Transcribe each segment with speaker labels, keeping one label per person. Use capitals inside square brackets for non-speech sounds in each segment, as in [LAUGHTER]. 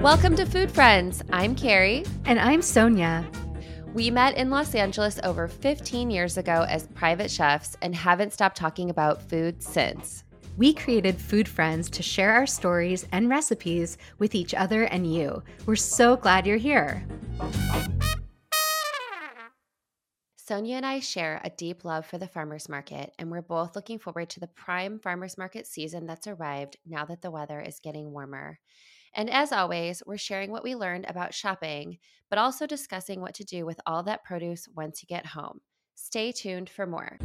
Speaker 1: Welcome to Food Friends. I'm Carrie.
Speaker 2: And I'm Sonya.
Speaker 1: We met in Los Angeles over 15 years ago as private chefs and haven't stopped talking about food since.
Speaker 2: We created Food Friends to share our stories and recipes with each other and you. We're so glad you're here.
Speaker 1: Sonya and I share a deep love for the farmers market, and we're both looking forward to the prime farmers market season that's arrived now that the weather is getting warmer. And as always, we're sharing what we learned about shopping, but also discussing what to do with all that produce once you get home. Stay tuned for more.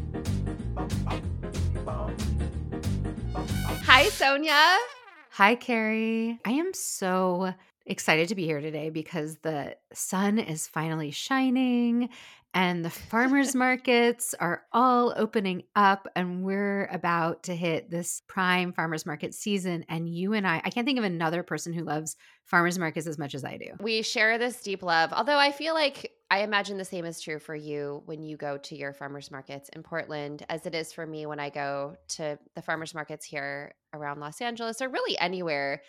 Speaker 1: Hi, Sonya.
Speaker 2: Hi, Carrie. I am so excited to be here today because the sun is finally shining and the farmers [LAUGHS] markets are all opening up and we're about to hit this prime farmers market season and you and I I can't think of another person who loves farmers markets as much as I do.
Speaker 1: We share this deep love. Although I feel like I imagine the same is true for you when you go to your farmers markets in Portland as it is for me when I go to the farmers markets here around Los Angeles or really anywhere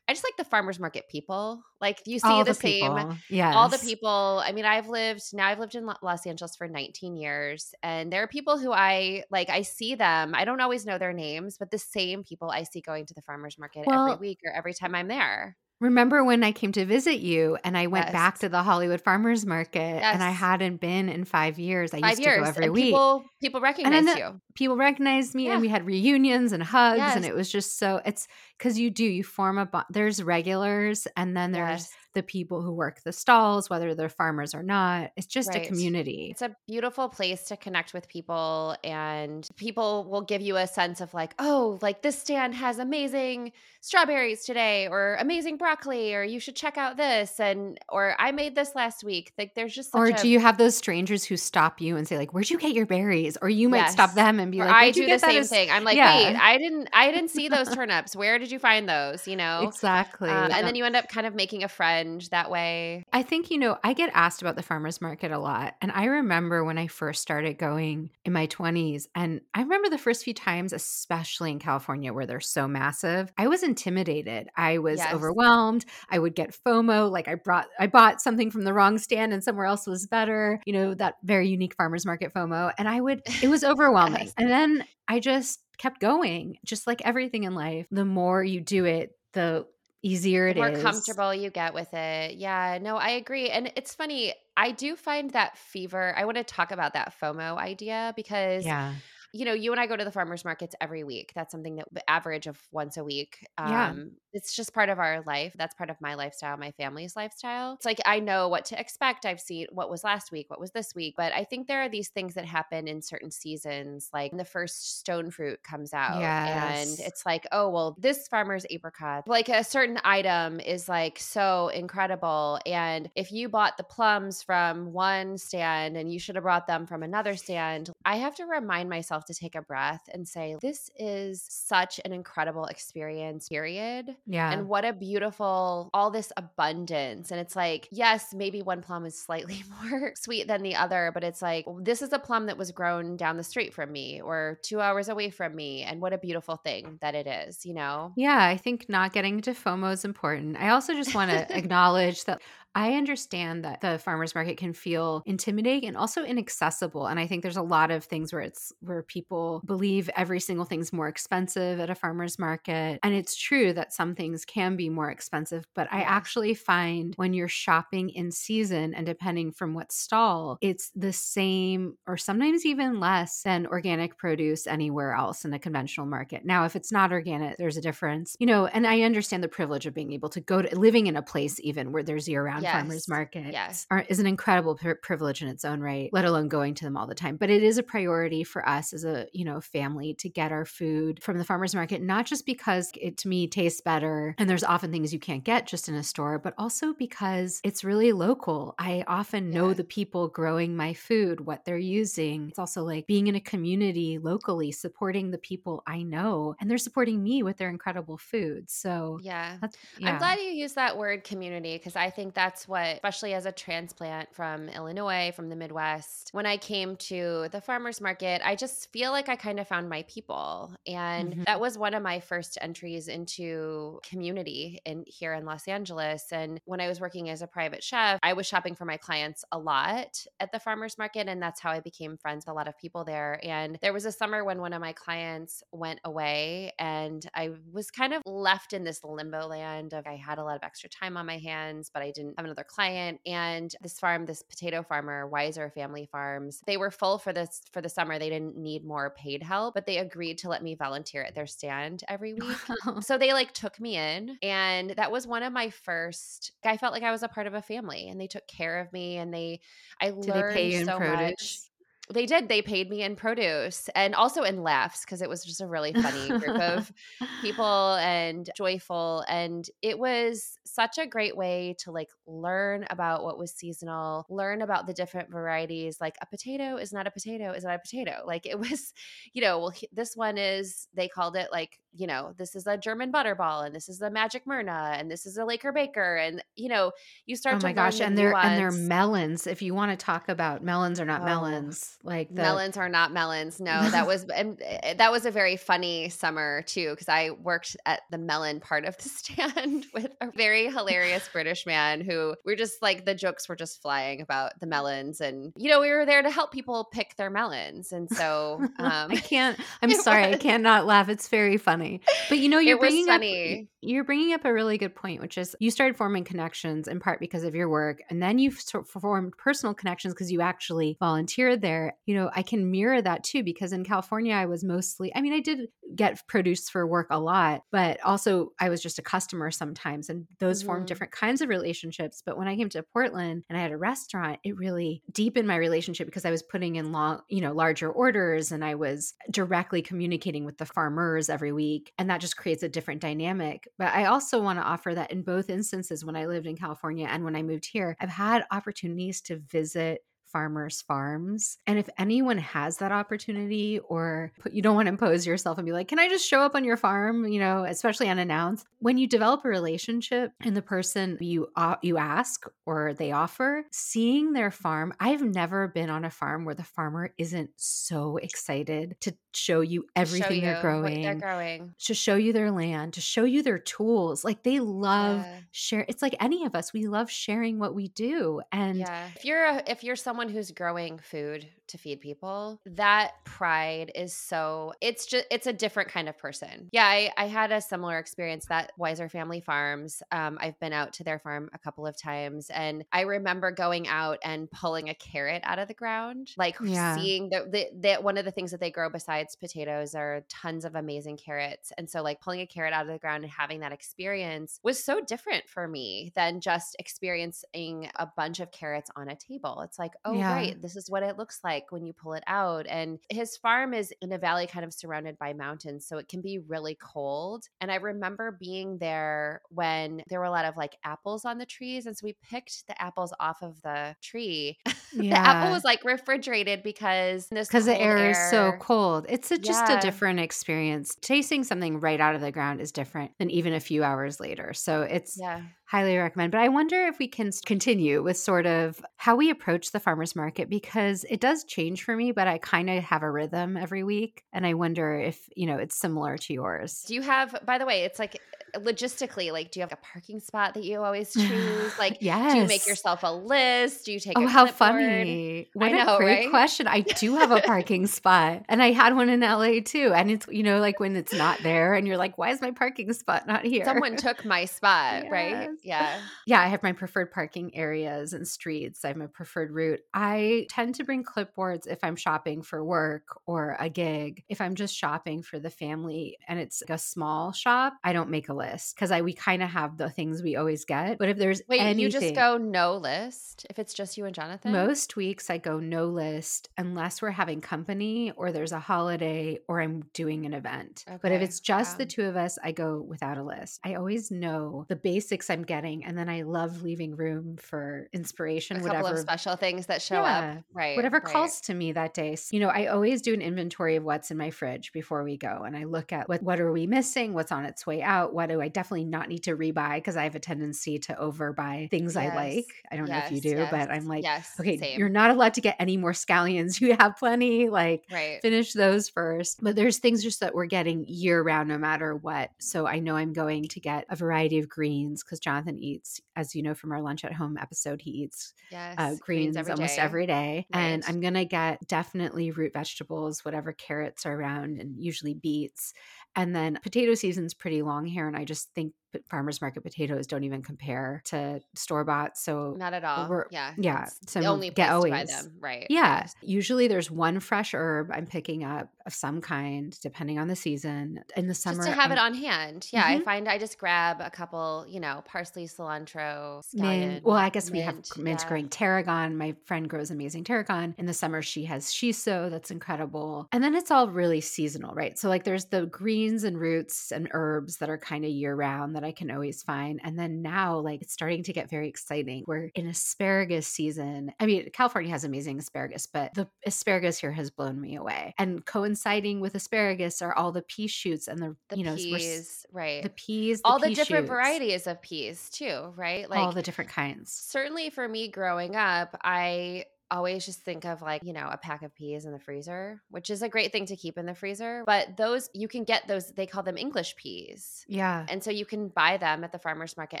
Speaker 1: I just like the farmers market people. Like you see
Speaker 2: all
Speaker 1: the,
Speaker 2: the
Speaker 1: same,
Speaker 2: yeah,
Speaker 1: all the people. I mean, I've lived now. I've lived in Los Angeles for 19 years, and there are people who I like. I see them. I don't always know their names, but the same people I see going to the farmers market well, every week or every time I'm there.
Speaker 2: Remember when I came to visit you and I went yes. back to the Hollywood Farmers Market yes. and I hadn't been in five years. I
Speaker 1: five
Speaker 2: used
Speaker 1: years.
Speaker 2: to go every
Speaker 1: and
Speaker 2: week.
Speaker 1: People, people recognize the, you.
Speaker 2: People recognized me yeah. and we had reunions and hugs yes. and it was just so it's because you do you form a bond. There's regulars and then there's the people who work the stalls, whether they're farmers or not. It's just right. a community.
Speaker 1: It's a beautiful place to connect with people, and people will give you a sense of like, oh, like this stand has amazing strawberries today, or amazing broccoli, or you should check out this, and or I made this last week. Like, there's just
Speaker 2: or
Speaker 1: a-
Speaker 2: do you have those strangers who stop you and say like, where'd you get your berries? Or you might yes. stop them and be
Speaker 1: or
Speaker 2: like,
Speaker 1: I do the same as- thing. I'm like, yeah. wait, I didn't, I didn't see those [LAUGHS] turnips. Where did you find those? You know,
Speaker 2: exactly.
Speaker 1: Um, and then you end up kind of making a friend that way.
Speaker 2: I think, you know, I get asked about the farmer's market a lot. And I remember when I first started going in my 20s, and I remember the first few times, especially in California where they're so massive, I was intimidated. I was yes. overwhelmed. I would get FOMO, like I brought, I bought something from the wrong stand and somewhere else was better, you know, that very unique farmer's market FOMO. And I would, it was [LAUGHS] overwhelming. yes. And then I just kept going, just like everything in life. The more you do it, the easier it
Speaker 1: the more
Speaker 2: is.
Speaker 1: comfortable you get with it. Yeah, no, I agree. And it's funny, I do find that fever. I want to talk about that FOMO idea because
Speaker 2: yeah
Speaker 1: you know, you and I go to the farmers markets every week. That's something that average of once a week. Um, yeah. It's just part of our life. That's part of my lifestyle, my family's lifestyle. It's like I know what to expect. I've seen what was last week, what was this week. But I think there are these things that happen in certain seasons, like the first stone fruit comes out.
Speaker 2: Yes.
Speaker 1: And it's like, oh, well, this farmer's apricot, like a certain item is like so incredible. And if you bought the plums from one stand and you should have brought them from another stand, I have to remind myself to take a breath and say, this is such an incredible experience, period.
Speaker 2: Yeah.
Speaker 1: And what a beautiful, all this abundance. And it's like, yes, maybe one plum is slightly [LAUGHS] more sweet than the other, but it's like, this is a plum that was grown down the street from me or two hours away from me. And what a beautiful thing that it is, you know?
Speaker 2: Yeah. I think not getting to FOMO is important. I also just want to [LAUGHS] acknowledge that I understand that the farmers market can feel intimidating and also inaccessible. And I think there's a lot of things where it's where people believe every single thing's more expensive at a farmer's market. And it's true that some things can be more expensive, but I actually find when you're shopping in season and depending from what stall, it's the same or sometimes even less than organic produce anywhere else in a conventional market. Now, if it's not organic, there's a difference, you know, and I understand the privilege of being able to go to living in a place even where there's year round yes. farmers markets
Speaker 1: yes.
Speaker 2: are, is an incredible privilege in its own right, let alone going to them all the time. But it is a priority for us as a you know family to get our food from the farmers market, not just because it to me tastes better and there's often things you can't get just in a store, but also because it's really local. I often know the people growing my food, what they're using. It's also like being in a community locally, supporting the people I know, and they're supporting me with their incredible food. So
Speaker 1: yeah, yeah. I'm glad you use that word community because I think that that's what, especially as a transplant from Illinois, from the Midwest, when I came to the farmer's market, I just feel like I kind of found my people. And
Speaker 2: Mhm.
Speaker 1: that was one of my first entries into community in here in Los Angeles. And when I was working as a private chef, I was shopping for my clients a lot at the farmer's market. And that's how I became friends with a lot of people there. And there was a summer when one of my clients went away and I was kind of left in this limbo land of I had a lot of extra time on my hands, but I didn't have another client. And this farm, this potato farmer, Weiser Family Farms, they were full for this for the summer. They didn't need more paid help, but they agreed to let me volunteer at their stand every [LAUGHS] week. So they like took me in, and that was one of my first. I felt like I was a part of a family, and they took care of me, and they, I
Speaker 2: Did they
Speaker 1: learned
Speaker 2: in
Speaker 1: so much. They did. They paid me in produce and also in laughs because it was just a really funny group of [LAUGHS] people and joyful. And it was such a great way to like learn about what was seasonal, learn about the different varieties. Like a potato is not a potato, is not a potato. Like it was, [LAUGHS] you know, well, this one is, they called it like, you know, this is a German butterball and this is the magic Myrna and this is a Laker Baker. And, you know, you oh start
Speaker 2: Oh my gosh, and they're and they're melons. If you want to talk about melons or not
Speaker 1: Oh,
Speaker 2: melons, like the
Speaker 1: melons are not melons. No, that was and uh, that was a very funny summer too because I worked at the melon part of the [LAUGHS] stand with a very hilarious British man who we're just like the jokes were just flying about the melons and you know we were there to help people pick their melons and so [LAUGHS] um
Speaker 2: I can't. [LAUGHS] I'm sorry, I cannot laugh. It's very funny. But you know, you're
Speaker 1: was
Speaker 2: bringing up you're bringing up a really good point, which is you started forming connections in part because of your work, and then you've formed personal connections because you actually volunteered there. You know, I can mirror that too because in California, I was mostly. I mean, I did get produce for work a lot, but also I was just a customer sometimes, and those formed
Speaker 1: Mhm.
Speaker 2: different kinds of relationships. But when I came to Portland and I had a restaurant, it really deepened my relationship because I was putting in long, you know, larger orders and I was directly communicating with the farmers every week. And that just creates a different dynamic. But I also want to offer that in both instances, when I lived in California and when I moved here, I've had opportunities to visit farmers farms and if anyone has that opportunity or put, you don't want to impose yourself and be like can i just show up on your farm? You know especially unannounced. When you develop a relationship and the person you uh, you ask or they offer seeing their farm i've never been on a farm where the farmer isn't so excited to show you
Speaker 1: show
Speaker 2: everything
Speaker 1: you
Speaker 2: they're growing
Speaker 1: they're growing
Speaker 2: to show you their land to show you their tools like they love
Speaker 1: Yeah.
Speaker 2: share it's like any of us we love sharing what we do and
Speaker 1: yeah if you're a, if you're someone who's growing food to feed people that pride is so it's just it's a different kind of person yeah i, I had a similar experience that Weiser family farms um, i've been out to their farm a couple of times and i remember going out and pulling a carrot out of the ground like
Speaker 2: Yeah.
Speaker 1: seeing the, the one of the things that they grow besides potatoes are tons of amazing carrots. And so like pulling a carrot out of the ground and having that experience was so different for me than just experiencing a bunch of carrots on a table. It's like oh
Speaker 2: Yeah.
Speaker 1: right this is what it looks like when you pull it out. And his farm is in a valley kind of surrounded by mountains so it can be really cold. And i remember being there when there were a lot of like apples on the trees and so we picked the apples off of the tree. [LAUGHS] The apple was like refrigerated because
Speaker 2: because the
Speaker 1: cold
Speaker 2: air, is so cold. It's a, just
Speaker 1: Yeah.
Speaker 2: a different experience. Tasting something right out of the ground is different than even a few hours later. So it's
Speaker 1: yeah
Speaker 2: highly recommend. But I wonder if we can continue with sort of how we approach the farmers market because it does change for me, but I kind of have a rhythm every week. And I wonder if, you know, it's similar to yours.
Speaker 1: Do you have, by the way, it's like eh, logistically, like, do you have a parking spot that you always choose? [SIGHS] Like,
Speaker 2: yes.
Speaker 1: do you make yourself a list? Do you take
Speaker 2: Oh,
Speaker 1: a
Speaker 2: how funny. What
Speaker 1: know,
Speaker 2: a great
Speaker 1: right?
Speaker 2: question. I do have a parking spot and I had one in LA too. And it's, you know, like when it's not there and you're like, why is my parking spot not here?
Speaker 1: Someone took my [LAUGHS] spot, right? Yeah.
Speaker 2: yeah, I have my preferred parking areas and streets. I have my preferred route. I tend to bring clipboards if I'm shopping for work or a gig. If I'm just shopping for the family and it's like a small shop, I don't make a list because I we kind of have the things we always get. But if there's
Speaker 1: Wait,
Speaker 2: anything,
Speaker 1: you just go no list if it's just you and Jonathan?
Speaker 2: most weeks I go no list unless we're having company or there's a holiday or I'm doing an event. But if it's just the two of us, I go without a list. I always know the basics I'm getting. And then I love leaving room for inspiration,
Speaker 1: a couple
Speaker 2: whatever
Speaker 1: of special things that show yeah, up. Right.
Speaker 2: Whatever
Speaker 1: right.
Speaker 2: calls to me that day. You know, I always do an inventory of what's in my fridge before we go. And I look at what, what are we missing? What's on its way out? What do I definitely not need to rebuy? Because I have a tendency to overbuy things yes. I like. I don't yes, know if you do, yes, but I'm like, yes, okay, same. you're not allowed to get any more scallions. [LAUGHS] You have plenty. Like, right. finish those first. But there's things just that we're getting year round, no matter what. So I know I'm going to get a variety of greens because Jonathan eats, as you know from our lunch at home episode, he eats uh, yes, uh, greens, greens every almost day. every day. Right. And I'm going to get definitely root vegetables, whatever carrots are around, and usually beets. And then potato season's pretty long here. And I just think farmers market potatoes don't even compare to store bought. So
Speaker 1: not at all. yeah.
Speaker 2: Yeah.
Speaker 1: So only get always them. Right.
Speaker 2: Yeah. Yes. Usually there's one fresh herb I'm picking up of some kind, depending on the season. In the summer.
Speaker 1: Just to have
Speaker 2: I'm,
Speaker 1: it on hand. Yeah. Mm-hmm. I find I just grab a couple, you know, parsley, cilantro,
Speaker 2: mint. Well, I guess mint, we have mint yeah. growing tarragon. My friend grows amazing tarragon. In the summer, she has shiso. That's incredible. And then it's all really seasonal, right? So like there's the greens and roots and herbs that are kind of year round that I can always find. And then now, like, it's starting to get very exciting. We're in asparagus season. I mean, California has amazing asparagus, but the asparagus here has blown me away. And coinciding with asparagus are all the pea shoots and the,
Speaker 1: the
Speaker 2: you know,
Speaker 1: peas, right?
Speaker 2: The peas,
Speaker 1: the all
Speaker 2: pea
Speaker 1: the different
Speaker 2: shoots.
Speaker 1: varieties of peas too, right?
Speaker 2: Like all the different kinds.
Speaker 1: Certainly for me growing up, I always just think of like, you know, a pack of peas in the freezer, which is a great thing to keep in the freezer. But those, you can get those, they call them English peas.
Speaker 2: Yeah.
Speaker 1: And so you can buy them at the farmer's market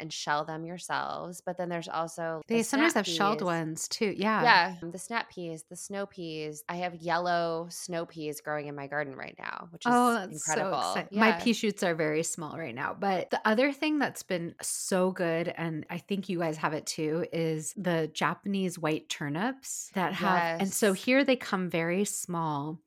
Speaker 1: and shell them yourselves. But then there's also,
Speaker 2: they the sometimes have peas. shelled ones too. Yeah.
Speaker 1: Yeah. The snap peas, the snow peas. I have yellow snow peas growing in my garden right now, which is oh, incredible. So
Speaker 2: yeah. My pea shoots are very small right now. But the other thing that's been so good, and I think you guys have it too, is the Japanese white turnips that have yes. and so here they come very small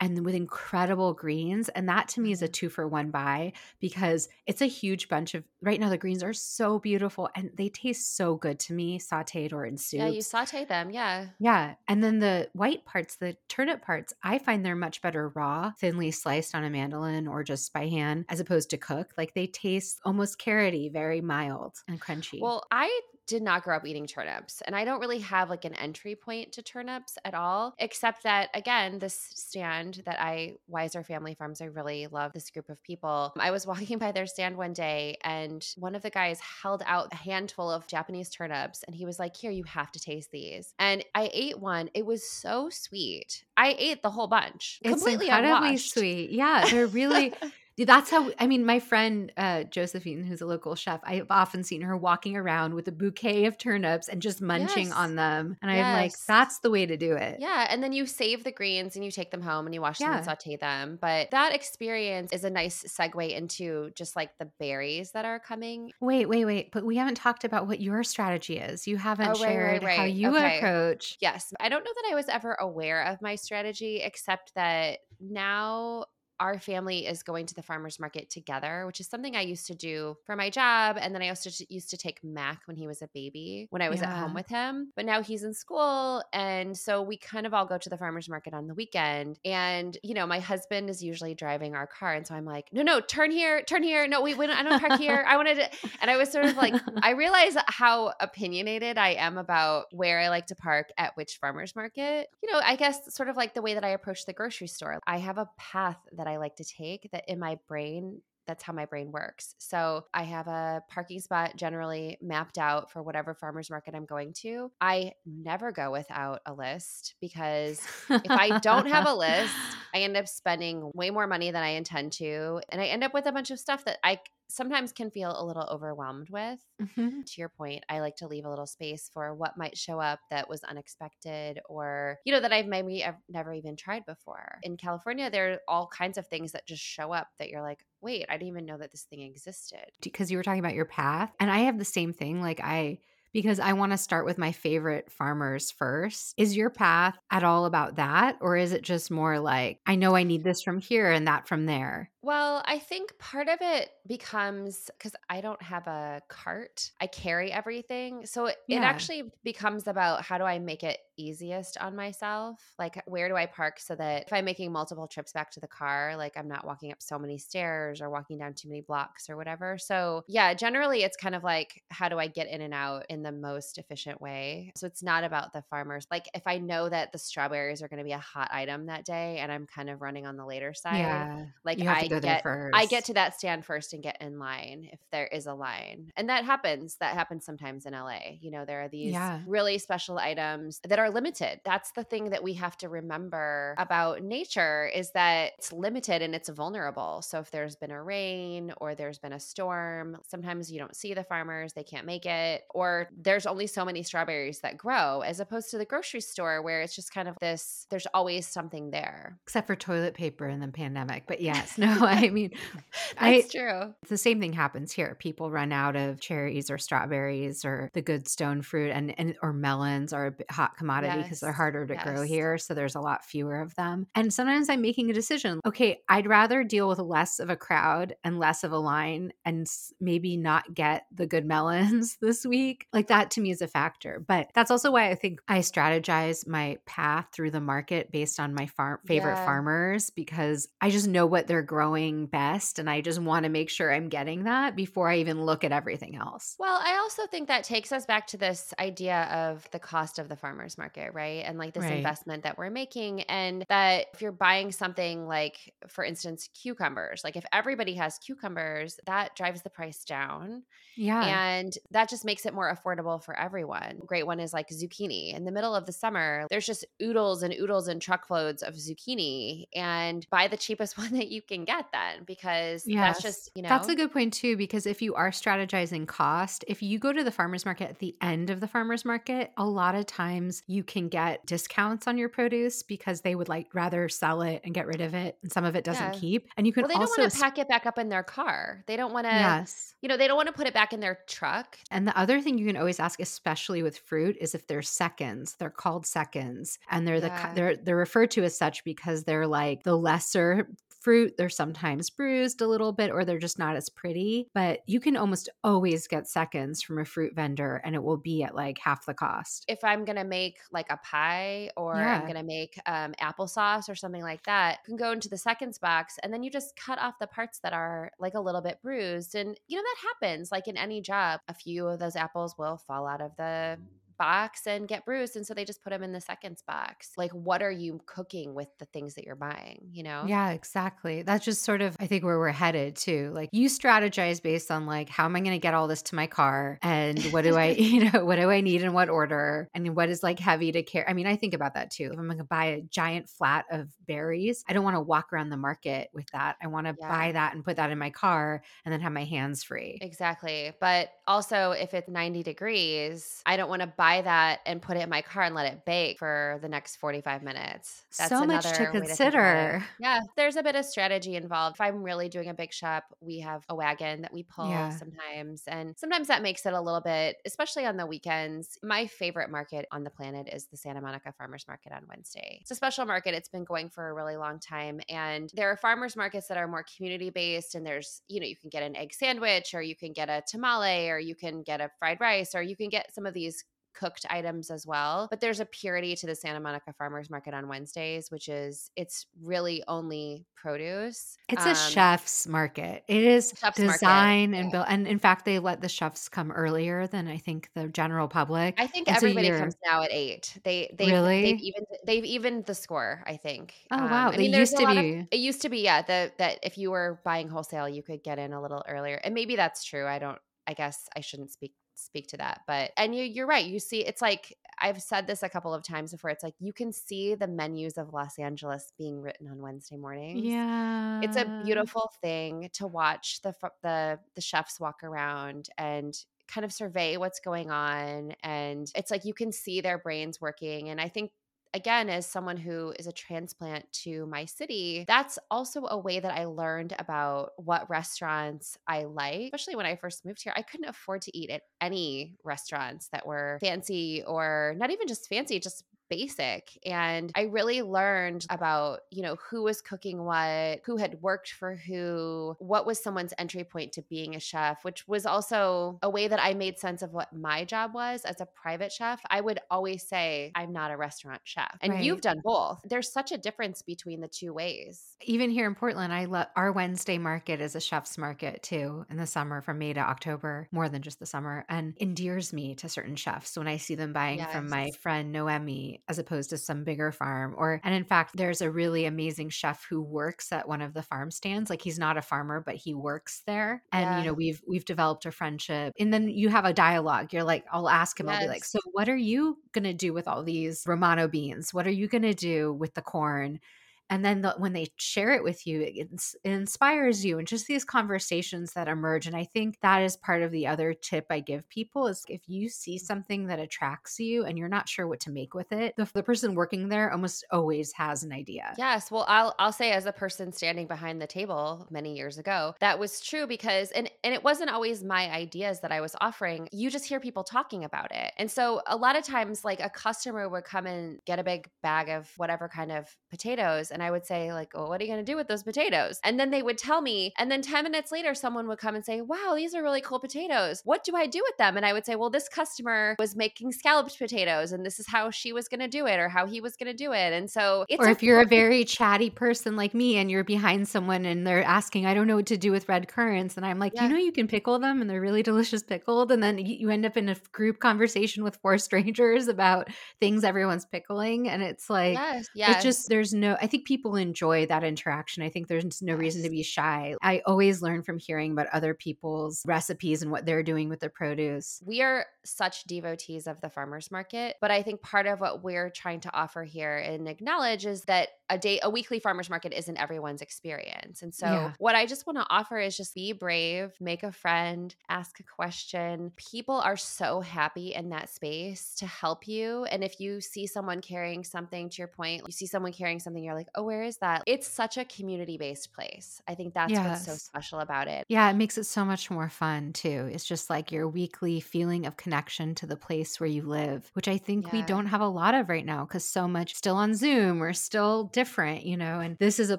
Speaker 2: and with incredible greens and that to me is a mm-hmm. two for one buy because it's a huge bunch of right now the greens are so beautiful and they taste so good to me sauteed or in soup
Speaker 1: yeah you saute them yeah
Speaker 2: yeah and then the white parts the turnip parts i find they're much better raw thinly sliced on a mandolin or just by hand as opposed to cooked like they taste almost carroty very mild and crunchy
Speaker 1: well i did not grow up eating turnips. And I don't really have like an entry point to turnips at all, except that, again, this stand that I, Weiser Family Farms, I really love this group of people. I was [LAUGHS] walking by their stand one day and one of the guys held out a handful of Japanese turnips and he was like, Here, you have to taste these. And I ate one. It was so sweet. I ate the whole bunch.
Speaker 2: It's
Speaker 1: completely
Speaker 2: incredibly
Speaker 1: unwashed.
Speaker 2: sweet. Yeah, they're really. [LAUGHS] [LAUGHS] That's how I mean, my friend uh, Josephine, who's a local chef, I've often seen her walking around with a bouquet of turnips and just munching yes. on them. And yes. I'm like, that's the way to do it.
Speaker 1: Yeah. And then you save the greens and you take them home and you wash them yeah. and saute them. But that experience is a nice segue into just like the berries that are coming.
Speaker 2: Wait, wait, wait. But we haven't talked about what your strategy is. You haven't oh, shared right, right, right. how you okay. approach.
Speaker 1: Yes. I don't know that I was ever aware of my strategy, except that now our family is going to the farmers market together, which is something I used to do for my job. And then I also used to take Mac when he was a baby, when I was yeah. at home with him. But now he's in school. And so we kind of all go to the farmers market on the weekend. And, you know, my husband is usually driving our car. And so I'm like, no, no, turn here, turn here. No, we, I don't park here. I wanted to. [LAUGHS] And I was sort of like, [LAUGHS] I realize how opinionated I am about where I like to park at which farmers market. You know, I guess sort of like the way that I approach the grocery store. I have a path that that I like to take that in my brain that's how my brain works. So I have a parking spot generally mapped out for whatever farmer's market I'm going to. I never go without a list because if I don't have a list, [LAUGHS] I end up spending way more money than I intend to. And I end up with a bunch of stuff that I sometimes can feel a little overwhelmed with. Mm-hmm. To your point, I like to leave a little space for what might show up that was unexpected or, you know, that I've maybe I've never even tried before. In California, there are all kinds of things that just show up that you're like, wait, I didn't even know that this thing existed.
Speaker 2: Because you were talking about your path. And I have the same thing. Like, I, because I want to start with my favorite farmers first. Is your path at all about that? Or is it just more like, I know I need mm. this from here and that from there?
Speaker 1: Well, I think part of it becomes because I don't have a cart, I carry everything. So it, it actually becomes about how do I make it easiest on myself? Like, where do I park so that if I'm making multiple trips back to the car, like I'm not walking up so many stairs or walking down too many blocks or whatever. So, yeah, generally it's kind of like, how do I get in and out in the most efficient way? So it's not about the farmers. Like, if I know that the strawberries are going to be a hot item that day and I'm kind of running on the later side,
Speaker 2: Yeah.
Speaker 1: like I
Speaker 2: go there
Speaker 1: get
Speaker 2: first.
Speaker 1: I get to that stand first and get in line if there is a line. And that happens. That happens sometimes in LA. You know, there are these
Speaker 2: Yeah.
Speaker 1: really special items that are limited. That's the thing that we have to remember about nature is that it's limited and it's vulnerable. So if there's been a rain or there's been a storm, sometimes you don't see the farmers, they can't make it, or there's only so many strawberries that grow as opposed to the grocery store where it's just kind of this there's always something there.
Speaker 2: Except for toilet paper in the pandemic. But [LAUGHS] yes, no, I mean, [LAUGHS] I,
Speaker 1: true.
Speaker 2: the same thing happens here. People run out of cherries or strawberries or the good stone fruit and, and or melons are a hot commodity because they're harder to grow here. So there's a lot fewer of them. And sometimes I'm making a decision. Okay, I'd rather deal with less of a crowd and less of a line and maybe not get the good melons [LAUGHS] this week. Like that to me is a factor. But that's also why I think I strategize my path through the market based on my farm favorite
Speaker 1: Yeah.
Speaker 2: farmers because I just know what they're growing best and I just want to make sure I'm getting that before I even look at everything else.
Speaker 1: Well, I also think that takes us back to this idea of the cost of the farmer's market, right? And like this
Speaker 2: Right.
Speaker 1: investment that we're making. And that if you're buying something like, for instance, cucumbers, like if everybody has cucumbers, that drives the price down.
Speaker 2: Yeah.
Speaker 1: And that just makes it more affordable for everyone. Great one is like zucchini. In the middle of the summer, there's just oodles and oodles and truckloads of zucchini. And buy the cheapest [LAUGHS] one that you can get then because
Speaker 2: Yes.
Speaker 1: that's just, you know.
Speaker 2: That's a good point too, because if you are strategizing cost, if you go to the farmer's market at the end of the farmer's market, a lot of times you can get discounts on your produce because they would like rather sell it and get rid of it, and some of it doesn't
Speaker 1: Yeah.
Speaker 2: keep. And you can
Speaker 1: well, they don't want to pack it back up in their car. They don't want to,
Speaker 2: yes.
Speaker 1: you know, they don't want to put it back in their truck.
Speaker 2: And the other thing you can always ask, especially with fruit, is if they're seconds. They're called seconds, and they're the
Speaker 1: Yeah.
Speaker 2: ki- they're they're referred to as such because they're like the lesser fruit. They're sometimes bruised a little bit, or they're just not as pretty. But you can almost always get seconds from a fruit vendor, and it will be at like half the cost.
Speaker 1: If I'm going to make like a pie or I'm going to make um, applesauce or something like that, you can go into the seconds box and then you just cut off the parts that are like a little bit bruised. And, you know, that happens like in any job. A few of those apples will fall out of the box and get bruised. And so they just put them in the seconds box. Like, what are you cooking with the things that you're buying, you know?
Speaker 2: Yeah, exactly. That's just sort of, I think, where we're headed too. Like, you strategize based on like, how am I going to get all this to my car, and what do I, [LAUGHS] you know, what do I need in what order, and what is like heavy to carry. I mean, I think about that too. If I'm going to buy a giant flat of berries, I don't want to walk around the market with that. I want to
Speaker 1: Yeah.
Speaker 2: buy that and put that in my car, and then have my hands free.
Speaker 1: Exactly. But also, if it's 90 degrees, I don't want to buy that and put it in my car and let it bake for the next 45 minutes.
Speaker 2: So much to
Speaker 1: another way think about it.
Speaker 2: consider.
Speaker 1: yeah, there's a bit of strategy involved. If I'm really doing a big shop, we have a wagon that we pull
Speaker 2: Yeah.
Speaker 1: sometimes. And sometimes that makes it a little bit, especially on the weekends. My favorite market on the planet is the Santa Monica Farmers Market on Wednesday. It's a special market. It's been going for a really long time. And there are farmers markets that are more community based. And there's, you know, you can get an egg sandwich or you can get a tamale or you can get a fried rice or you can get some of these cooked items as well. But there's a purity to the Santa Monica Farmers Market on Wednesdays, which is it's really only produce.
Speaker 2: It's a
Speaker 1: Um,
Speaker 2: chef's market. It is
Speaker 1: Chef's market,
Speaker 2: design and
Speaker 1: yeah.
Speaker 2: built. And in fact, they let the chefs come earlier than I think the general public.
Speaker 1: I think
Speaker 2: And
Speaker 1: everybody comes now at eight. They they
Speaker 2: Really?
Speaker 1: they've even they've evened the score. I think.
Speaker 2: Oh,
Speaker 1: Um,
Speaker 2: wow.
Speaker 1: I mean, there's
Speaker 2: used to
Speaker 1: lot of-
Speaker 2: be-
Speaker 1: it used to be yeah. That that if you were buying wholesale, you could get in a little earlier, and maybe that's true. I don't. I guess I shouldn't speak speak to that, but and you you're right. You see, it's like I've said this a couple of times before. It's like you can see the menus of Los Angeles being written on Wednesday mornings.
Speaker 2: Yeah.
Speaker 1: it's a beautiful thing to watch the the the chefs walk around and kind of survey what's going on and it's like you can see their brains working and i think again as someone who is a transplant to my city that's also a way that i learned about what restaurants i like especially when i first moved here i couldn't afford to eat at any restaurants that were fancy or not even just fancy just basic. And I really learned about, you know, who was cooking what, who had worked for who, what was someone's entry point to being a chef, which was also a way that I made sense of what my job was as a private chef. I would always say, I'm not a restaurant chef. And
Speaker 2: Right.
Speaker 1: you've done both. There's such a difference between the two ways.
Speaker 2: Even here in Portland, I love our Wednesday market is a chef's market too in the summer from May to October, more than just the summer, and endears me to certain chefs when I see them buying from my friend Noemi as opposed to some bigger farm. Or and in fact, there's a really amazing chef who works at one of the farm stands. Like he's not a farmer, but he works there. And
Speaker 1: Yeah.
Speaker 2: you know, we've we've developed a friendship. And then you have a dialogue. You're like, I'll ask him, I'll be like, so what are you gonna do with all these Romano beans? What are you gonna do with the corn? And then the, when they share it with you it, it inspires you and just these conversations that emerge and i think that is part of the other tip i give people is if you see something that attracts you and you're not sure what to make with it the, the person working there almost always has an idea
Speaker 1: Yes, well, I'll I'll say as a person standing behind the table many years ago, that was true because and and it wasn't always my ideas that I was offering. You just hear people talking about it. And so a lot of times like a customer would come and get a big bag of whatever kind of potatoes and I would say like, "Well, what are you going to do with those potatoes?" And then they would tell me and then 10 minutes later someone would come and say, "Wow, these are really cool potatoes. What do I do with them?" And I would say, "Well, this customer was making scalloped potatoes and this is how she was going to do it or how he was going to do it." And so it's
Speaker 2: or
Speaker 1: a
Speaker 2: if you're a very chatty person like me and you're behind someone and they're asking, I don't know what to do with red currants. And I'm like,
Speaker 1: Yeah.
Speaker 2: you know, you can pickle them and they're really delicious pickled. And then you end up in a group conversation with four [LAUGHS] strangers about things everyone's pickling. And it's like,
Speaker 1: Yes,
Speaker 2: It's just there's no I think people enjoy that interaction. I think there's no reason to be shy. I always learn from hearing about other people's recipes and what they're doing with their produce.
Speaker 1: We are such devotees of the farmers market, but I think part of what we're trying to offer here and acknowledge is that a day a weekly farmers market isn't everyone's experience. And so
Speaker 2: Yeah.
Speaker 1: what I just want to offer is just be brave, make a friend, ask a question. People are so happy in that space to help you. And if you see someone carrying something to your point, you see someone carrying something, you're like, oh, where is that? It's such a community based place. I think that's what's so special about it.
Speaker 2: Yeah, it makes it so much more fun too. It's just like your weekly feeling of connection to the place where you live, which I think we don't have a lot of right now because so much still on Zoom or still different, you know. And this is a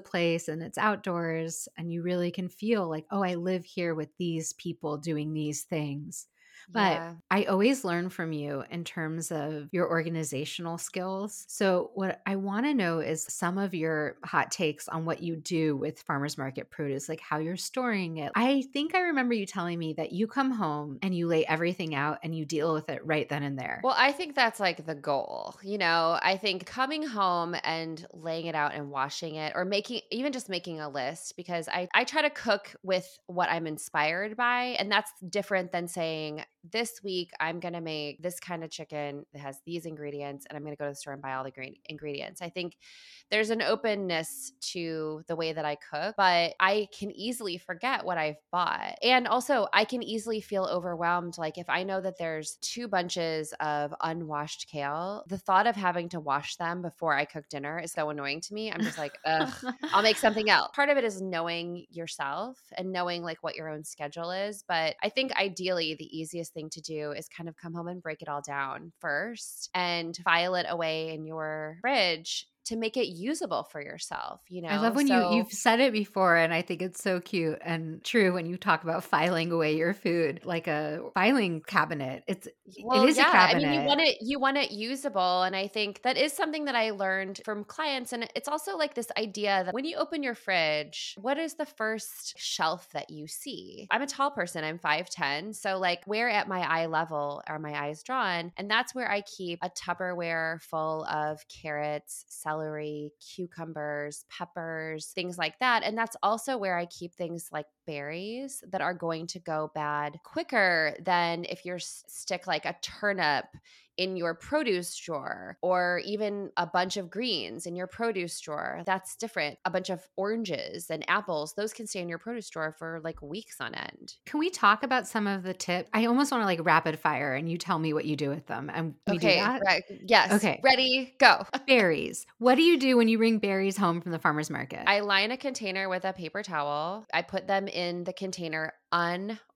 Speaker 2: place and it's outdoors and you really can feel like, oh, I live here with these people doing these things. But
Speaker 1: Yeah.
Speaker 2: I always learn from you in terms of your organizational skills. So, what I want to know is some of your hot takes on what you do with farmers market produce, like how you're storing it. I think I remember you telling me that you come home and you lay everything out and you deal with it right then and there.
Speaker 1: Well, I think that's like the goal. You know, I think coming home and laying it out and washing it or making even just making a list because I I try to cook with what I'm inspired by and that's different than saying this week I'm going to make this kind of chicken that has these ingredients and I'm going to go to the store and buy all the green ingredients. I think there's an openness to the way that I cook, but I can easily forget what I've bought. And also, I can easily feel overwhelmed. Like, if I know that there's two bunches of unwashed kale, the thought of having to wash them before I cook dinner is so annoying to me. I'm just like, ugh. I'll make something [LAUGHS] else. Part of it is knowing yourself and knowing like what your own schedule is. But I think ideally the easiest thing to do is kind of come home and break it all down first and file it away in your fridge to make it usable for yourself, you know.
Speaker 2: I love when
Speaker 1: So-
Speaker 2: you you've said it before and I think it's so cute and true when you talk about filing away your food like a filing cabinet. It's
Speaker 1: well,
Speaker 2: it is
Speaker 1: yeah.
Speaker 2: a cabinet.
Speaker 1: I mean, you want it you want it usable and I think that is something that I learned from clients and it's also like this idea that when you open your fridge, what is the first shelf that you see? I'm a tall person, I'm 5'10, so like where at my eye level are my eyes drawn? And that's where I keep a Tupperware full of carrots, celery, cucumbers, peppers, things like that. And that's also where I keep things like berries that are going to go bad quicker than if you stick like a turnip in your produce drawer or even a bunch of greens in your produce drawer. That's different. A bunch of oranges and apples, those can stay in your produce drawer for like weeks on end.
Speaker 2: Can we talk about some of the tips? I almost want to like rapid fire and you tell me what you do with them. And we
Speaker 1: okay,
Speaker 2: do that.
Speaker 1: right. Yes.
Speaker 2: Okay.
Speaker 1: Ready, go. [LAUGHS]
Speaker 2: berries. What do you do when you bring berries home from the farmer's market?
Speaker 1: I line a container with a paper towel. I put them in the container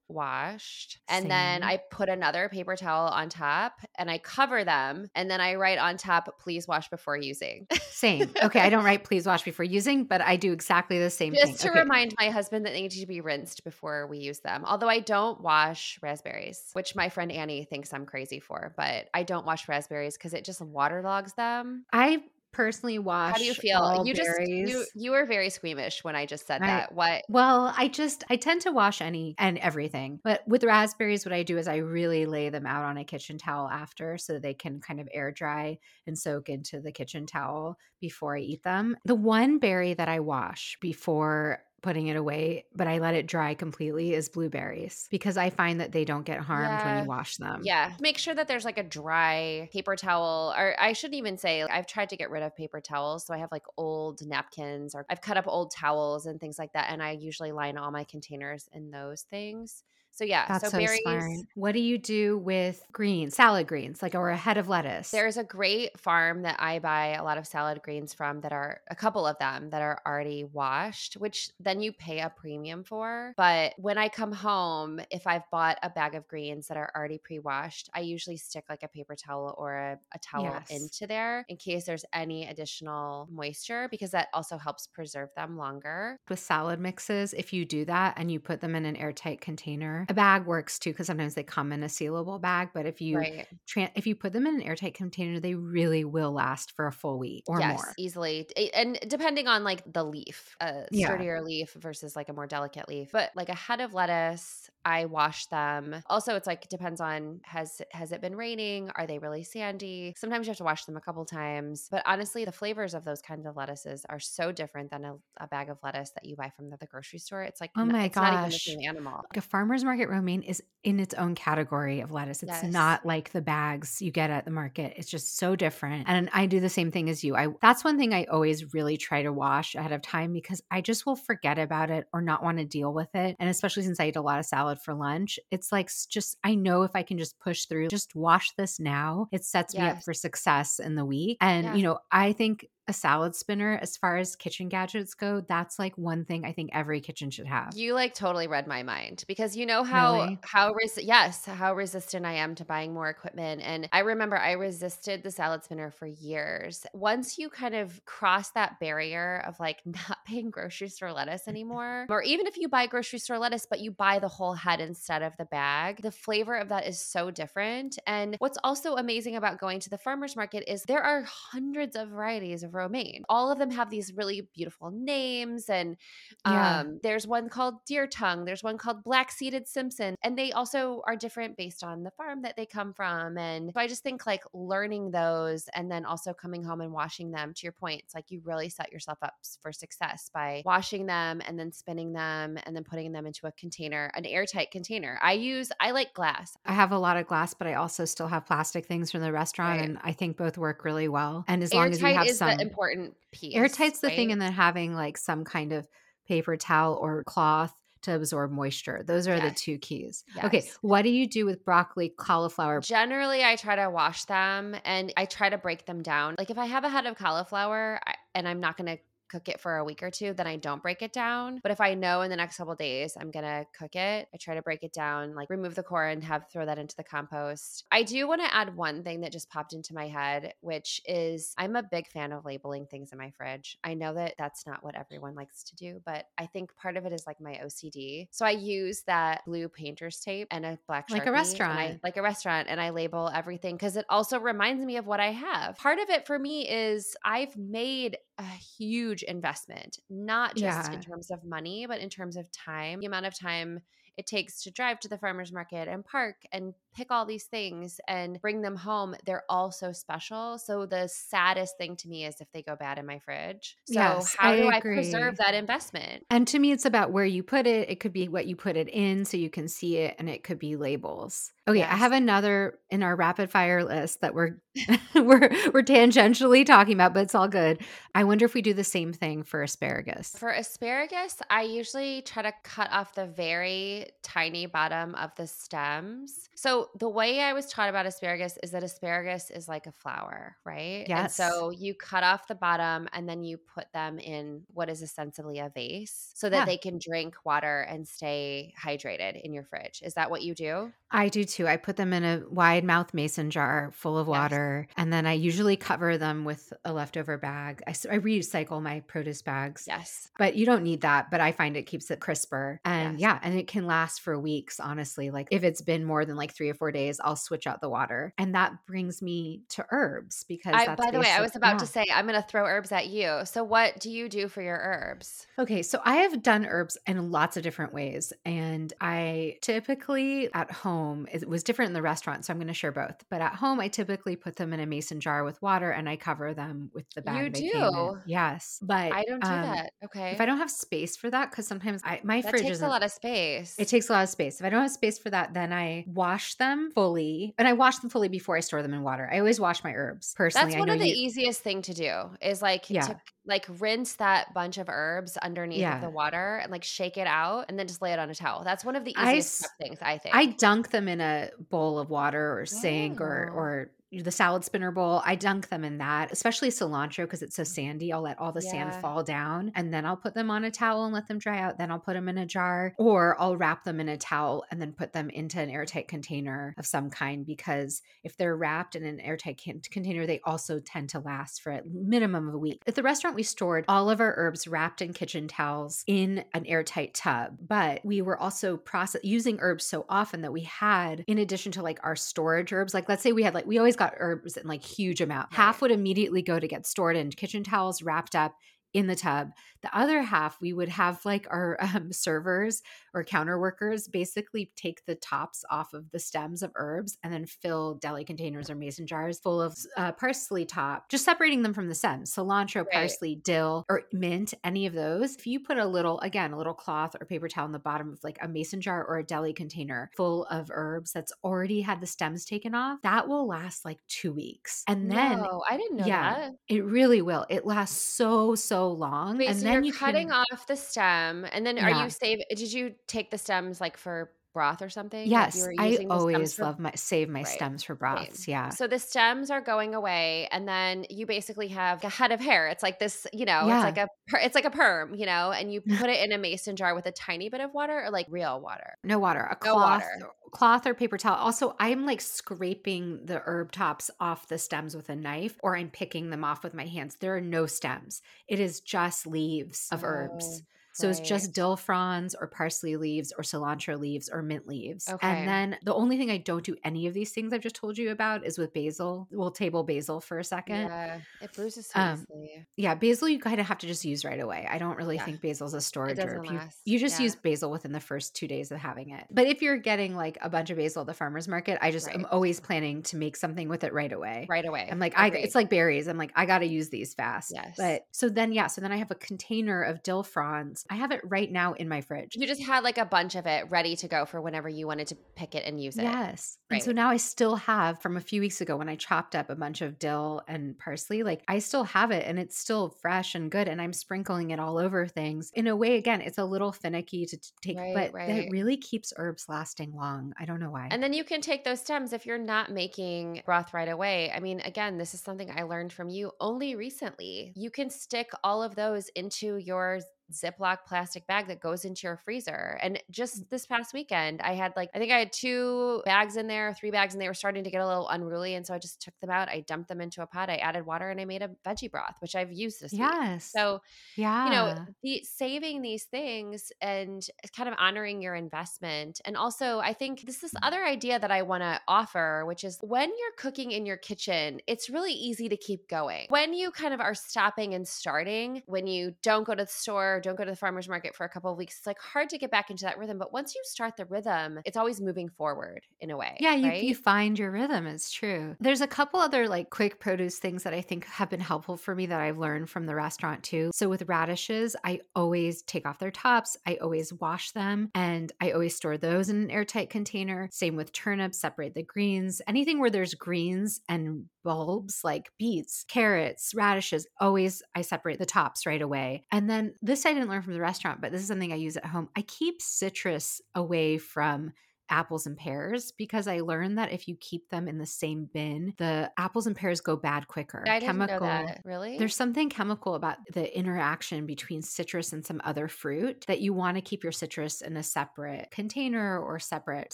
Speaker 1: washed. And then I put another paper towel on top and I cover them. And then I write on top, please wash before using.
Speaker 2: Same. Okay, I don't write please wash before using, but I do exactly the same thing.
Speaker 1: Just
Speaker 2: thing.
Speaker 1: to
Speaker 2: Okay.
Speaker 1: remind my husband that they need to be rinsed before we use them. Although I don't wash raspberries, which my friend Annie thinks I'm crazy for, but I don't wash raspberries because it just waterlogs them.
Speaker 2: I personally wash
Speaker 1: How do you feel?
Speaker 2: all
Speaker 1: You just
Speaker 2: berries.
Speaker 1: you you were very squeamish when I just said
Speaker 2: I-
Speaker 1: that. What
Speaker 2: Well, I just I tend to wash any and everything. But with raspberries what I do is I really lay them out on a kitchen towel after so they can kind of air dry and soak into the kitchen towel before I eat them. The one berry that I wash before putting it away, but I let it dry completely is blueberries because I find that they don't get harmed when you wash them.
Speaker 1: Yeah. Make sure that there's like a dry paper towel, or I shouldn't even say, I've tried to get rid of paper towels. So I have like old napkins or I've cut up old towels and things like that. And I usually line all my containers in those things. So yeah.
Speaker 2: That's
Speaker 1: so,
Speaker 2: so,
Speaker 1: berries.
Speaker 2: smart. What do you do with greens, salad greens, like or a head of lettuce?
Speaker 1: There's a great farm that I buy a lot of salad greens from that are a couple of them that are already washed, which then you pay a premium for. But when I come home, if I've bought a bag of greens that are already pre washed, I usually stick like a paper towel or a, a towel
Speaker 2: Yes.
Speaker 1: into there in case there's any additional moisture because that also helps preserve them longer.
Speaker 2: with salad mixes, if you do that and you put them in an airtight container, a bag works too because sometimes they come in a sealable bag. But if you
Speaker 1: right.
Speaker 2: tran if you put them in an airtight container, they really will last for a full week or
Speaker 1: yes,
Speaker 2: more.
Speaker 1: easily. Eh, and depending on like the leaf, a
Speaker 2: Yeah.
Speaker 1: sturdier leaf versus like a more delicate leaf. But like a head of lettuce, I wash them. Also, it's like it depends on has has it been raining? Are they really sandy? Sometimes you have to wash them a couple times. But honestly, the flavors of those kinds of lettuces are so different than a, a bag of lettuce that you buy from the, the grocery store. It's like
Speaker 2: Oh my
Speaker 1: it's not even the
Speaker 2: gosh.
Speaker 1: same animal.
Speaker 2: Like a farmer's market romaine is in its own category of lettuce. It's
Speaker 1: Yes.
Speaker 2: not like the bags you get at the market. It's just so different. And I do the same thing as you. I that's one thing I always really try to wash ahead of time because I just will forget about it or not want to deal with it. And especially since I eat a lot of salad for lunch, it's like just I know if I can just push through, just wash this now, it sets me up for success in the week. And
Speaker 1: Yeah.
Speaker 2: you know, I think a salad spinner as far as kitchen gadgets go, that's like one thing I think every kitchen should have.
Speaker 1: You like totally read my mind because you know how
Speaker 2: Really?
Speaker 1: how res- yes how resistant I am to buying more equipment and I remember I resisted the salad spinner for years. Once you kind of cross that barrier of like [LAUGHS] not paying grocery store lettuce anymore or even if you buy grocery store lettuce but you buy the whole head instead of the bag, the flavor of that is so different. And what's also amazing about going to the farmers market is there are hundreds of varieties of romaine. All of them have these really beautiful names and
Speaker 2: Yeah.
Speaker 1: um, there's one called deer tongue. There's one called black seeded Simpson. And they also are different based on the farm that they come from. And so I just think like learning those and then also coming home and washing them, to your point, it's like you really set yourself up for success by washing them and then spinning them and then putting them into a container, an airtight container. I use, I like glass.
Speaker 2: I have a lot of glass, but I also still have plastic things from the restaurant,
Speaker 1: Right.
Speaker 2: and I think both work really well. And as long as you have some
Speaker 1: Mm. important piece.
Speaker 2: airtight's the thing, and then having like some kind of paper towel or cloth to absorb moisture. Those are the two keys. Okay, what do you do with broccoli, cauliflower?
Speaker 1: Generally, I try to wash them and I try to break them down. Like if I have a head of cauliflower I, and I'm not going to cook it for a week or two, then I don't break it down. But if I know in the next couple days I'm going to cook it, I try to break it down, like remove the core and have throw that into the compost. I do want to add one thing that just popped into my head, which is I'm a big fan of labeling things in my fridge. I know that that's not what everyone likes to do, but I think part of it is like my OCD. So I use that blue painter's tape and a black
Speaker 2: Like a
Speaker 1: and I-
Speaker 2: restaurant.
Speaker 1: like a restaurant, and I label everything because it also reminds me of what I have. Part of it for me is I've made a huge investment, not just
Speaker 2: Yeah.
Speaker 1: in terms of money, but in terms of time. The amount of time it takes to drive to the farmer's market and park and pick all these things and bring them home. They're all so special. So the saddest thing to me is if they go bad in my fridge. So
Speaker 2: Yes,
Speaker 1: how
Speaker 2: I
Speaker 1: do I preserve that investment?
Speaker 2: And to me, it's about where you put it. It could be what you put it in so you can see it, and it could be labels. Okay, I have another in our rapid fire list that we're [LAUGHS] we're we're tangentially talking about, but it's all good. I wonder if we do the same thing for asparagus.
Speaker 1: For asparagus, I usually try to cut off the very tiny bottom of the stems. So the way I was taught about asparagus is that asparagus is like a flower, right?
Speaker 2: Yes.
Speaker 1: And so you cut off the bottom and then you put them in what is ostensibly a vase so that
Speaker 2: Yeah.
Speaker 1: they can drink water and stay hydrated in your fridge. Is that what you do?
Speaker 2: I do too. I put them in a wide mouth mason jar full of
Speaker 1: Yes.
Speaker 2: water, and then I usually cover them with a leftover bag. I recycle my produce bags,
Speaker 1: Yes.
Speaker 2: but you don't need that. But I find it keeps it crisper. And
Speaker 1: Yes.
Speaker 2: yeah, and it can last for weeks, honestly. Like if it's been more than like three or four days, I'll switch out the water. And that brings me to herbs because
Speaker 1: I, by the way, I was about
Speaker 2: yeah.
Speaker 1: to say I'm going to throw herbs at you. So what do you do for your herbs?
Speaker 2: Okay, so I have done herbs in lots of different ways. And I typically at home, it was different in the restaurant. So I'm going to share both. But at home, I typically put them in a mason jar with water and I cover them with the bag.
Speaker 1: You
Speaker 2: they came in.
Speaker 1: do?
Speaker 2: Yes. But
Speaker 1: I don't do
Speaker 2: um,
Speaker 1: that. Okay.
Speaker 2: If I don't have space for that, because sometimes I, my
Speaker 1: that
Speaker 2: fridge
Speaker 1: takes a lot of space.
Speaker 2: it takes a lot of space. If I don't have space for that, then I wash them fully. And I wash them fully before I store them in water. I always wash my herbs personally.
Speaker 1: That's one of the
Speaker 2: you-
Speaker 1: easiest thing to do is like
Speaker 2: Yeah.
Speaker 1: to like rinse that bunch of herbs underneath
Speaker 2: Yeah.
Speaker 1: the water and like shake it out and then just lay it on a towel. That's one of the
Speaker 2: I
Speaker 1: easiest prep things I think.
Speaker 2: I dunk them in a bowl of water or sink or
Speaker 1: Oh.
Speaker 2: or the salad spinner bowl. I dunk them in that, especially cilantro because it's so mm. sandy. I'll let all the sand fall down and then I'll put them on a towel and let them dry out. Then I'll put them in a jar or I'll wrap them in a towel and then put them into an airtight container of some kind because if they're wrapped in an airtight can- container, they also tend to last for a minimum of a week. At the restaurant, we stored all of our herbs wrapped in kitchen towels in an airtight tub, but we were also process using herbs so often that we had, in addition to like our storage herbs, like let's say we had like we always got herbs in like huge amount. Half would immediately go to get stored in kitchen towels wrapped up in the tub. The other half, we would have like our [LAUGHS] um, servers or counter workers basically take the tops off of the stems of herbs and then fill deli containers or mason jars full of uh, parsley top, just separating them from the stems. Cilantro,
Speaker 1: Right.
Speaker 2: parsley, dill, or mint, any of those. If you put a little, again, a little cloth or paper towel in the bottom of like a mason jar or a deli container full of herbs that's already had the stems taken off, that will last like two weeks. And then
Speaker 1: no, I didn't know
Speaker 2: yeah,
Speaker 1: that.
Speaker 2: it really will. It lasts so, so long.
Speaker 1: Wait,
Speaker 2: and
Speaker 1: so
Speaker 2: then
Speaker 1: you're
Speaker 2: you
Speaker 1: cutting
Speaker 2: can,
Speaker 1: off the stem and then are
Speaker 2: Yeah.
Speaker 1: you save did you take the stems like for broth or something?
Speaker 2: Yes, I always love my save my
Speaker 1: Right.
Speaker 2: stems for broths. Yeah.
Speaker 1: So the stems are going away, and then you basically have a head of hair. It's like this, you know,
Speaker 2: Yeah.
Speaker 1: it's like a it's like a perm, you know, and you [LAUGHS] put it in a mason jar with a tiny bit of water, or like real water.
Speaker 2: No water, a
Speaker 1: No water.
Speaker 2: cloth or paper towel. Also, I'm like scraping the herb tops off the stems with a knife, or I'm picking them off with my hands. There are no stems. It is just leaves of herbs.
Speaker 1: Oh.
Speaker 2: So it's just dill fronds or parsley leaves or cilantro leaves or mint leaves.
Speaker 1: Okay.
Speaker 2: And then the only thing I don't do any of these things I've just told you about is with basil. We'll table basil for a second.
Speaker 1: Yeah, it bruises so
Speaker 2: Um,
Speaker 1: easily.
Speaker 2: Yeah, basil you kind of have to just use right away. I don't really
Speaker 1: Yeah.
Speaker 2: think basil's a storage herb. You, you just
Speaker 1: yeah.
Speaker 2: use basil within the first two days of having it. But if you're getting like a bunch of basil at the farmer's market, I just am always planning to make something with it right away.
Speaker 1: Right away.
Speaker 2: I'm like, I it's like berries. I'm like, I gotta use these fast.
Speaker 1: Yes.
Speaker 2: But so then yeah, so then I have a container of dill fronds. I have it right now in my fridge.
Speaker 1: you just had like a bunch of it ready to go for whenever you wanted to pick it and use it.
Speaker 2: Yes. And so now I still have from a few weeks ago when I chopped up a bunch of dill and parsley, like I still have it and it's still fresh and good. And I'm sprinkling it all over things. In a way, again, it's a little finicky to take,
Speaker 1: Right,
Speaker 2: but
Speaker 1: right.
Speaker 2: it really keeps herbs lasting long. I don't know why.
Speaker 1: And then you can take those stems if you're not making broth right away. I mean, again, this is something I learned from you only recently. You can stick all of those into your Ziploc plastic bag that goes into your freezer. And
Speaker 2: Mm.
Speaker 1: just this past weekend, I had like, I think I had two bags in there, three bags, and they were starting to get a little unruly. And so I just took them out. I dumped them into a pot. I added water and I made a veggie broth, which I've used this week.
Speaker 2: yes.
Speaker 1: So
Speaker 2: yeah.
Speaker 1: you know the saving these things and kind of honoring your investment and also i think this
Speaker 2: Mm.
Speaker 1: is other idea that i want to offer which is when you're cooking in your kitchen it's really easy to keep going when you kind of are stopping and starting when you don't go to the store don't go to the farmers market for a couple of weeks it's like hard to get back into that rhythm but once you start the rhythm it's always moving forward in a way
Speaker 2: Yeah, you,
Speaker 1: right?
Speaker 2: you find your rhythm. It's true. There's a couple other like quick produce things that I think have been helpful for me that I've learned from the restaurant too. So with radishes, I always take off their tops. I always wash them and I always store those in an airtight container. Same with turnips, separate the greens. Anything where there's greens and bulbs like beets, carrots, radishes, always I separate the tops right away. And then this I didn't learn from the restaurant, but this is something I use at home. I keep citrus away from apples and pears because I learned that if you keep them in the same bin, the apples and pears go bad quicker.
Speaker 1: I didn't chemical, know that. Really?
Speaker 2: There's something chemical about the interaction between citrus and some other fruit that you want to keep your citrus in a separate container or separate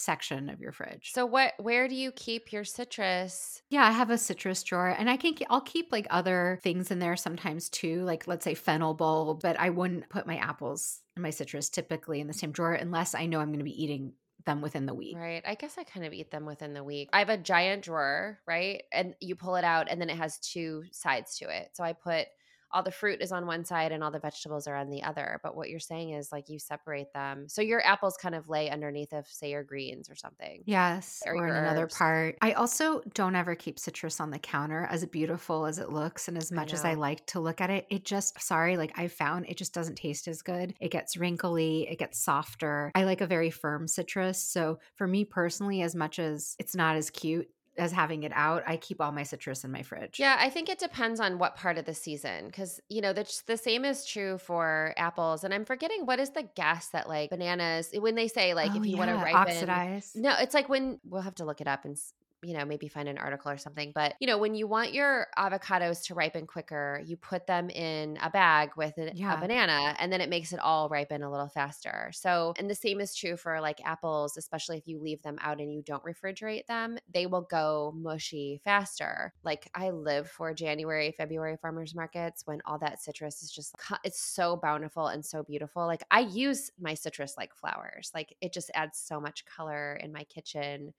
Speaker 2: section of your fridge.
Speaker 1: So what where do you keep your citrus?
Speaker 2: Yeah, I have a citrus drawer and I can I'll keep like other things in there sometimes too, like let's say fennel bulb, but I wouldn't put my apples and my citrus typically in the same drawer unless I know I'm going to be eating them within the week.
Speaker 1: Right. I guess I kind of eat them within the week. I have a giant drawer, right? And you pull it out and then it has two sides to it. So I put all the fruit is on one side and all the vegetables are on the other. But what you're saying is like you separate them. So your apples kind of lay underneath of say your greens or something.
Speaker 2: Yes. Or, or in another part. I also don't ever keep citrus on the counter as beautiful as it looks and as much I as I like to look at it. It just sorry, like I found it just doesn't taste as good. It gets wrinkly, it gets softer. I like a very firm citrus. So for me personally, as much as it's not as cute as having it out, I keep all my citrus in my fridge.
Speaker 1: Yeah, I think it depends on what part of the season because, you know, the, the same is true for apples. And I'm forgetting what is the gas that like bananas, when they say like
Speaker 2: oh,
Speaker 1: if you
Speaker 2: yeah,
Speaker 1: want to ripen.
Speaker 2: Oxidize.
Speaker 1: No, it's like when we'll have to look it up and you know, maybe find an article or something. But, you know, when you want your avocados to ripen quicker, you put them in a bag with a, yeah. a, banana and then it makes it all ripen a little faster. So, and the same is true for like apples, especially if you leave them out and you don't refrigerate them, they will go mushy faster. Like I live for January, February farmers markets when all that citrus is just, it's so bountiful and so beautiful. Like I use my citrus like flowers, like it just adds so much color in my kitchen.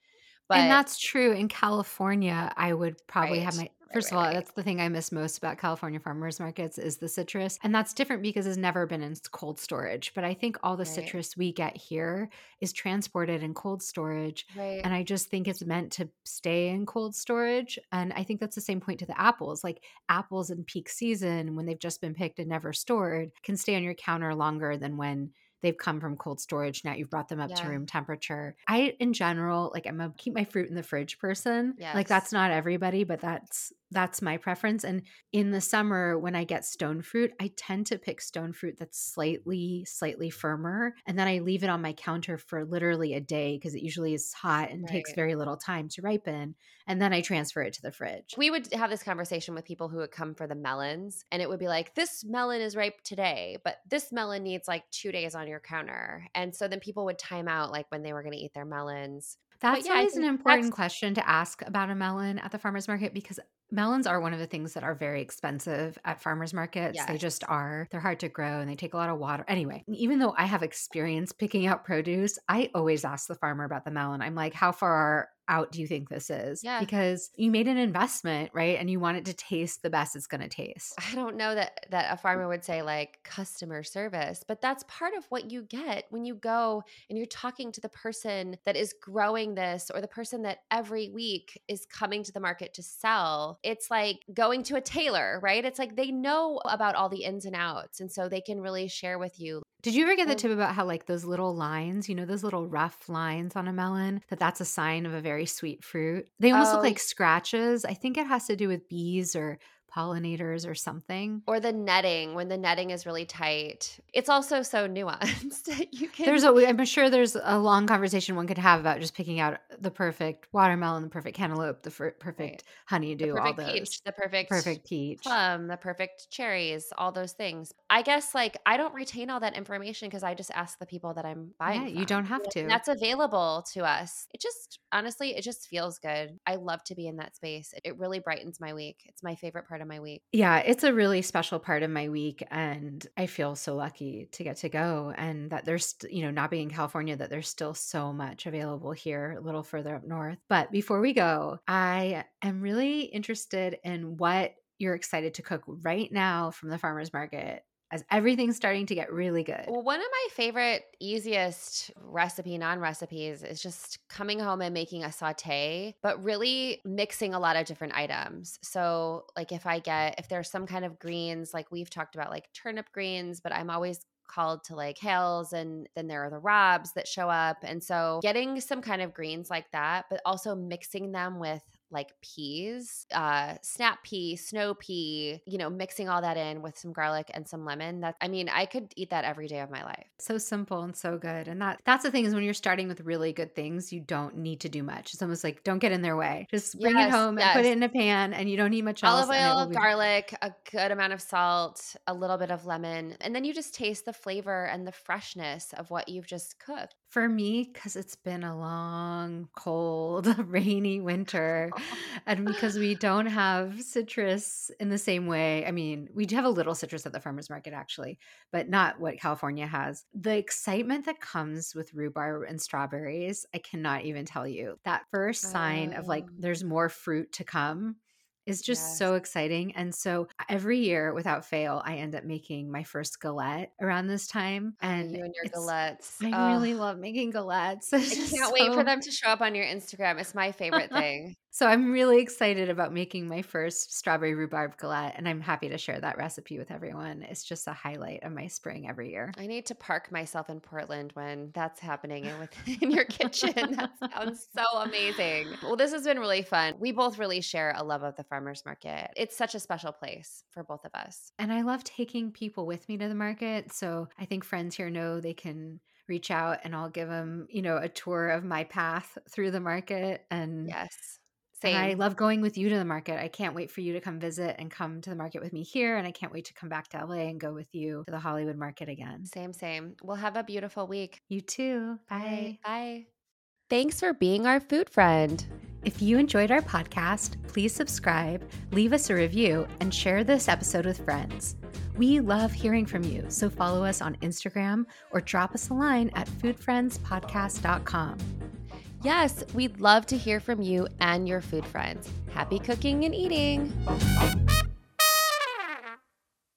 Speaker 2: But and that's true in California. I would probably right. have my first of all, that's the thing I miss most about California farmers markets is the citrus. And that's different because it's never been in cold storage. But I think all the citrus we get here is transported in cold storage. And I just think it's meant to stay in cold storage. And I think that's the same point to the apples. Like apples in peak season, when they've just been picked and never stored, can stay on your counter longer than when they've come from cold storage. Now you've brought them up yeah. to room temperature. I, in general, like I'm a keep my fruit in the fridge person. Yes. Like that's not everybody, but that's that's my preference. And in the summer, when I get stone fruit, I tend to pick stone fruit that's slightly, slightly firmer. And then I leave it on my counter for literally a day because it usually is hot and right. takes very little time to ripen. And then I transfer it to the fridge.
Speaker 1: We would have this conversation with people who would come for the melons, and it would be like, this melon is ripe today, but this melon needs like two days on your counter. And so then people would time out like when they were going to eat their melons.
Speaker 2: That's yeah, always an important question to ask about a melon at the farmer's market because melons are one of the things that are very expensive at farmers markets. Yes. They just are. They're hard to grow and they take a lot of water. Anyway, even though I have experience picking out produce, I always ask the farmer about the melon. I'm like, how far out do you think this is?
Speaker 1: Yeah.
Speaker 2: Because you made an investment, right? And you want it to taste the best it's going to taste.
Speaker 1: I don't know that that a farmer would say like customer service, but that's part of what you get when you go and you're talking to the person that is growing this or the person that every week is coming to the market to sell. It's like going to a tailor, right? It's like they know about all the ins and outs and so they can really share with you
Speaker 2: did you ever get the tip about how like those little lines, you know, those little rough lines on a melon, that that's a sign of a very sweet fruit? They almost oh. look like scratches. I think it has to do with bees or pollinators or something.
Speaker 1: Or the netting when the netting is really tight. It's also so nuanced. [LAUGHS] you can
Speaker 2: There's a I'm sure there's a long conversation one could have about just picking out the perfect watermelon, the perfect cantaloupe, the perfect right. honeydew,
Speaker 1: all
Speaker 2: those.
Speaker 1: Peach, the perfect
Speaker 2: perfect peach.
Speaker 1: Plum, the perfect cherries, all those things. I guess like I don't retain all that information because I just ask the people that I'm buying.
Speaker 2: Yeah,
Speaker 1: from.
Speaker 2: you don't have to.
Speaker 1: that's available to us. It just honestly, it just feels good. I love to be in that space. It really brightens my week. It's my favorite part of my week.
Speaker 2: Yeah, it's a really special part of my week. And I feel so lucky to get to go and that there's, you know, not being in California, that there's still so much available here a little further up north. But before we go, I am really interested in what you're excited to cook right now from the farmer's market as everything's starting to get really good.
Speaker 1: Well, one of my favorite, easiest recipe, non recipes is just coming home and making a saute, but really mixing a lot of different items. So, like if I get, if there's some kind of greens, like we've talked about, like turnip greens, but I'm always called to like kales and then there are the rabes that show up. And so getting some kind of greens like that, but also mixing them with like peas, uh, snap pea, snow pea, you know, mixing all that in with some garlic and some lemon. That I mean, I could eat that every day of my life.
Speaker 2: So simple and so good. And that that's the thing is when you're starting with really good things, you don't need to do much. It's almost like don't get in their way. Just bring
Speaker 1: Yes,
Speaker 2: it home
Speaker 1: yes.
Speaker 2: and put it in a pan and you don't need much else.
Speaker 1: Olive oil,
Speaker 2: be-
Speaker 1: garlic, a good amount of salt, a little bit of lemon, and then you just taste the flavor and the freshness of what you've just cooked.
Speaker 2: For me, because it's been a long, cold, [LAUGHS] rainy winter, [LAUGHS] and because we don't have citrus in the same way. I mean, we do have a little citrus at the farmer's market, actually, but not what California has. The excitement that comes with rhubarb and strawberries, I cannot even tell you. That first sign of like
Speaker 1: Oh.
Speaker 2: there's more fruit to come is just so exciting. And so uh, every year, without fail, I end up making my first galette around this time. Oh, and
Speaker 1: you and your galettes.
Speaker 2: I
Speaker 1: Ugh.
Speaker 2: really love making galettes. [LAUGHS]
Speaker 1: I can't wait for them to show up on your Instagram. It's my favorite [LAUGHS] thing.
Speaker 2: So I'm really excited about making my first strawberry rhubarb galette, and I'm happy to share that recipe with everyone. It's just a highlight of my spring every year.
Speaker 1: I need to park myself in Portland when that's happening in, with, [LAUGHS] in your kitchen. That sounds so amazing. Well, this has been really fun. We both really share a love of the farmers market. It's such a special place for both of us.
Speaker 2: And I love taking people with me to the market. So I think friends here know they can reach out and I'll give them, you know, a tour of my path through the market. And,
Speaker 1: Yes.
Speaker 2: And I love going with you to the market. I can't wait for you to come visit and come to the market with me here. And I can't wait to come back to LA and go with you to the Hollywood market again.
Speaker 1: same, same. We'll have a beautiful week.
Speaker 2: You too. Bye.
Speaker 1: Bye. Thanks for being our food friend.
Speaker 2: If you enjoyed our podcast, please subscribe, leave us a review, and share this episode with friends. We love hearing from you, so follow us on Instagram or drop us a line at foodfriendspodcast.com.
Speaker 1: Yes, we'd love to hear from you and your food friends. Happy cooking and eating.